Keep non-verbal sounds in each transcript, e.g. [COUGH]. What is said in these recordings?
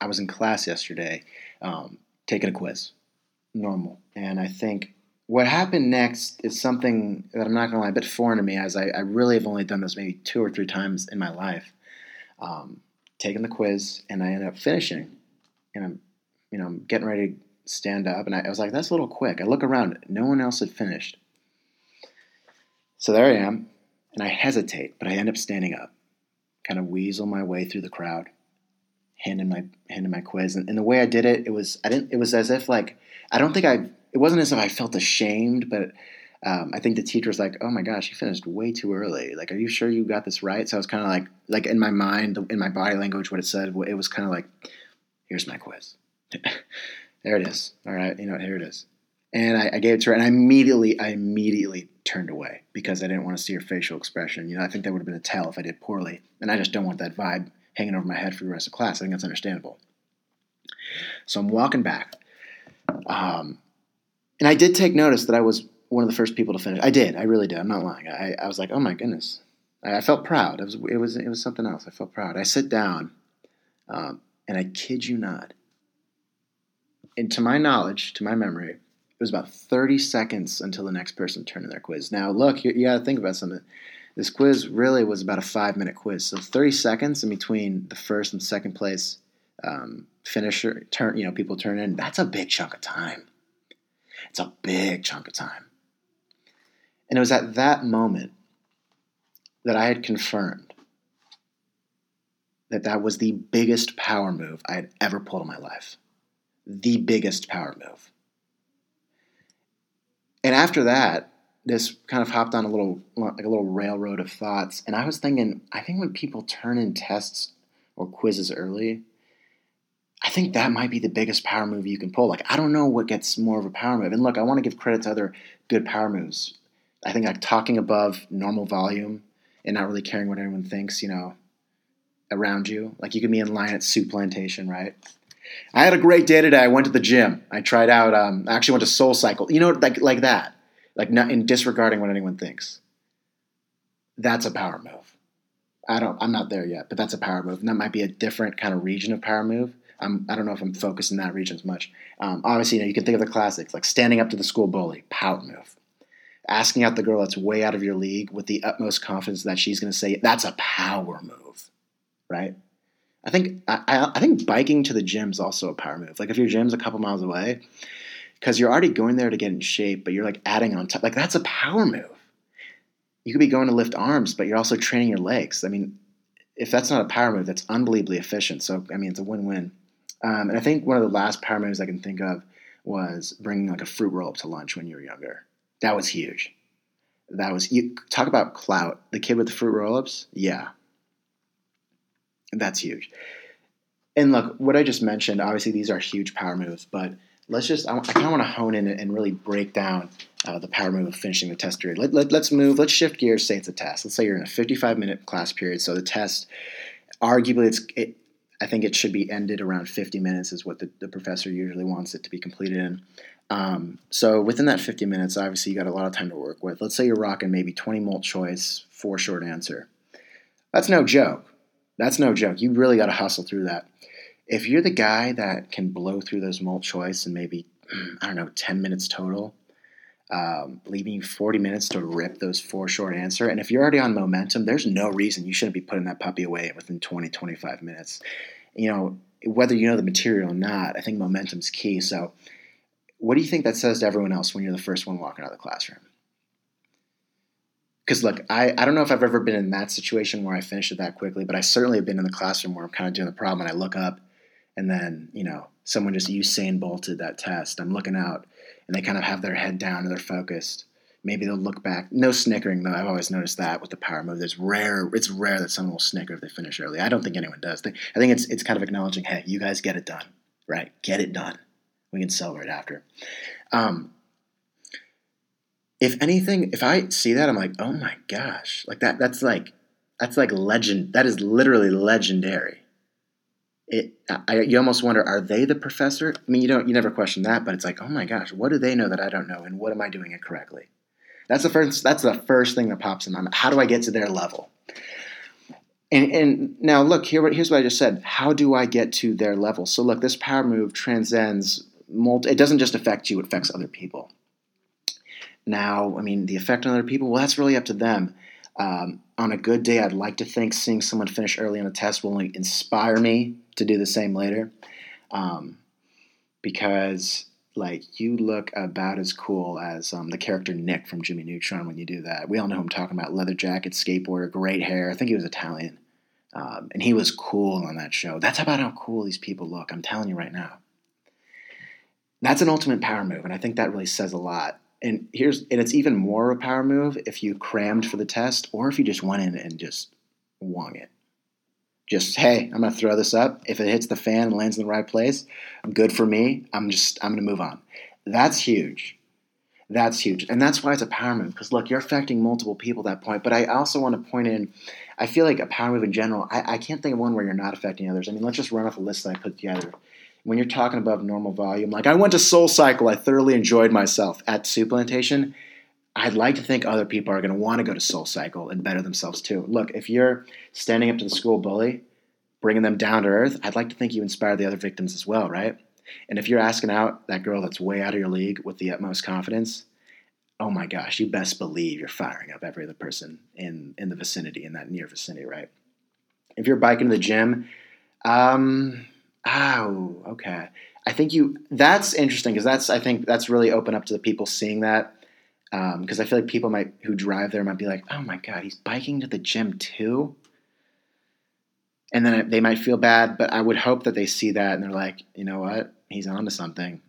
I was in class yesterday, um, taking a quiz, normal, and I think what happened next is something that I'm not going to lie, a bit foreign to me, as I, I, really have only done this maybe two or three times in my life. Um, taking the quiz, and I ended up finishing, and I'm, you know, I'm getting ready to stand up, and I, I was like, that's a little quick. I look around, no one else had finished. So there I am, and I hesitate, but I end up standing up, kind of weasel my way through the crowd, handing my handing my quiz, and, and the way I did it, it was I didn't. It was as if like I don't think I. It wasn't as if I felt ashamed, but um, I think the teacher was like, "Oh my gosh, you finished way too early. Like, are you sure you got this right?" So I was kind of like, like in my mind, in my body language, what it said, it was kind of like, "Here's my quiz. [LAUGHS] there it is. All right, you know, here it is." And I, I, gave it to her, and I immediately, I immediately turned away because I didn't want to see her facial expression. You know, I think that would have been a tell if I did poorly, and I just don't want that vibe hanging over my head for the rest of class. I think that's understandable. So I'm walking back, um, and I did take notice that I was one of the first people to finish. I did, I really did. I'm not lying. I, I was like, oh my goodness, I, I, felt proud. It was, it was, it was something else. I felt proud. I sit down, um, and I kid you not, and to my knowledge, to my memory it was about 30 seconds until the next person turned in their quiz. Now, look, you, you got to think about something. This quiz really was about a five minute quiz. So 30 seconds in between the first and second place um, finisher, turn, you know, people turn in, that's a big chunk of time. It's a big chunk of time. And it was at that moment that I had confirmed that that was the biggest power move I had ever pulled in my life. The biggest power move and after that, this kind of hopped on a little like a little railroad of thoughts, and I was thinking, I think when people turn in tests or quizzes early, I think that might be the biggest power move you can pull. Like I don't know what gets more of a power move. And look, I want to give credit to other good power moves. I think like talking above normal volume and not really caring what anyone thinks, you know, around you. Like you can be in line at Soup Plantation, right? I had a great day today. I went to the gym. I tried out. Um, I actually went to Soul Cycle. You know, like like that. Like not in disregarding what anyone thinks. That's a power move. I don't. I'm not there yet, but that's a power move. And that might be a different kind of region of power move. I'm, I don't know if I'm focused in that region as much. Um, obviously, you know, you can think of the classics like standing up to the school bully, power move. Asking out the girl that's way out of your league with the utmost confidence that she's going to say that's a power move, right? I think I, I think biking to the gym is also a power move. Like if your gym's a couple miles away, because you're already going there to get in shape, but you're like adding on top. Like that's a power move. You could be going to lift arms, but you're also training your legs. I mean, if that's not a power move, that's unbelievably efficient. So I mean, it's a win-win. Um, and I think one of the last power moves I can think of was bringing like a fruit roll up to lunch when you were younger. That was huge. That was you talk about clout. The kid with the fruit roll-ups, yeah, that's huge. And look, what I just mentioned, obviously these are huge power moves, but let's just, I, I kind of want to hone in and really break down uh, the power move of finishing the test period. Let, let, let's move, let's shift gears, say it's a test. Let's say you're in a 55 minute class period. So the test, arguably, it's, it, I think it should be ended around 50 minutes, is what the, the professor usually wants it to be completed in. Um, so within that 50 minutes, obviously, you got a lot of time to work with. Let's say you're rocking maybe 20 multiple choice, four short answer. That's no joke. That's no joke. You really got to hustle through that. If you're the guy that can blow through those multiple choice in maybe, I don't know, 10 minutes total, um, leaving you 40 minutes to rip those four short answer. And if you're already on momentum, there's no reason you shouldn't be putting that puppy away within 20, 25 minutes. You know, whether you know the material or not, I think momentum's key. So, what do you think that says to everyone else when you're the first one walking out of the classroom? because look, I, I don't know if I've ever been in that situation where I finished it that quickly, but I certainly have been in the classroom where I'm kind of doing the problem and I look up and then, you know, someone just Usain bolted that test. I'm looking out and they kind of have their head down and they're focused. Maybe they'll look back. No snickering though. I've always noticed that with the power move. It's rare. It's rare that someone will snicker if they finish early. I don't think anyone does. I think it's it's kind of acknowledging, hey, you guys get it done, right? Get it done. We can celebrate after. Um, if anything, if I see that, I'm like, oh my gosh, like that. That's like that's like legend. That is literally legendary. It, I, you almost wonder, are they the professor? I mean, you don't, you never question that, but it's like, oh my gosh, what do they know that I don't know, and what am I doing it correctly? That's the first. That's the first thing that pops in my mind. How do I get to their level? And, and now look here. Here's what I just said. How do I get to their level? So look, this power move transcends. Multi, it doesn't just affect you; it affects other people. Now, I mean, the effect on other people. Well, that's really up to them. Um, on a good day, I'd like to think seeing someone finish early on a test will inspire me to do the same later. Um, because like you look about as cool as um, the character Nick from Jimmy Neutron when you do that. We all know who I'm talking about: leather jacket, skateboarder, great hair. I think he was Italian, um, and he was cool on that show. That's about how cool these people look. I'm telling you right now. That's an ultimate power move, and I think that really says a lot. And here's and it's even more of a power move if you crammed for the test or if you just went in and just wung it just hey i'm going to throw this up. If it hits the fan and lands in the right place good for me. I'm just i'm going to move on. That's huge. That's huge. And that's why it's a power move because look you're affecting multiple people at that point. But i also want to point in i feel like a power move in general I, I can't think of one where you're not affecting others. I mean let's just run off a list that i put together. When you're talking above normal volume like i went to soul cycle i thoroughly enjoyed myself at Souplantation I'd like to think other people are going to want to go to Soul Cycle and better themselves too. Look, if you're standing up to the school bully, bringing them down to earth, I'd like to think you inspire the other victims as well, right? And if you're asking out that girl that's way out of your league with the utmost confidence, oh my gosh, you best believe you're firing up every other person in in the vicinity, in that near vicinity, right? If you're biking to the gym, um, oh, okay. I think you that's interesting because that's I think that's really open up to the people seeing that because um, I feel like people might who drive there might be like, oh my god, he's biking to the gym too, and then they might feel bad. But I would hope that they see that and they're like, you know what, he's on to something.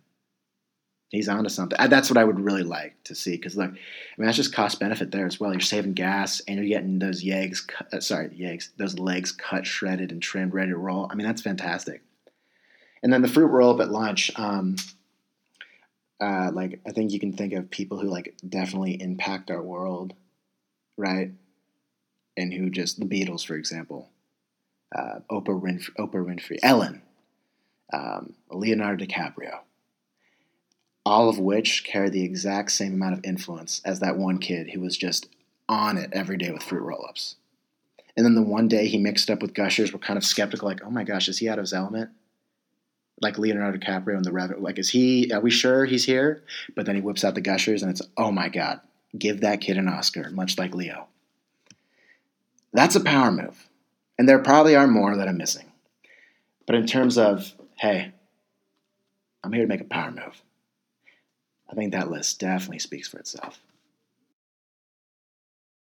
He's on to something. That's what I would really like to see because look, I mean that's just cost benefit there as well. You're saving gas and you're getting those yeggs, uh, sorry, yeggs, those legs cut, shredded, and trimmed, ready to roll. I mean that's fantastic. And then the fruit roll up at lunch. Um, uh, like I think you can think of people who like definitely impact our world, right? And who just the Beatles, for example, uh, Oprah, Winfrey, Oprah Winfrey, Ellen, um, Leonardo DiCaprio, all of which carry the exact same amount of influence as that one kid who was just on it every day with fruit roll-ups. And then the one day he mixed up with Gushers, we're kind of skeptical, like, oh my gosh, is he out of his element? Like Leonardo DiCaprio in the Revenant. Like, is he? Are we sure he's here? But then he whips out the gushers, and it's oh my god, give that kid an Oscar, much like Leo. That's a power move, and there probably are more that I'm missing. But in terms of hey, I'm here to make a power move. I think that list definitely speaks for itself.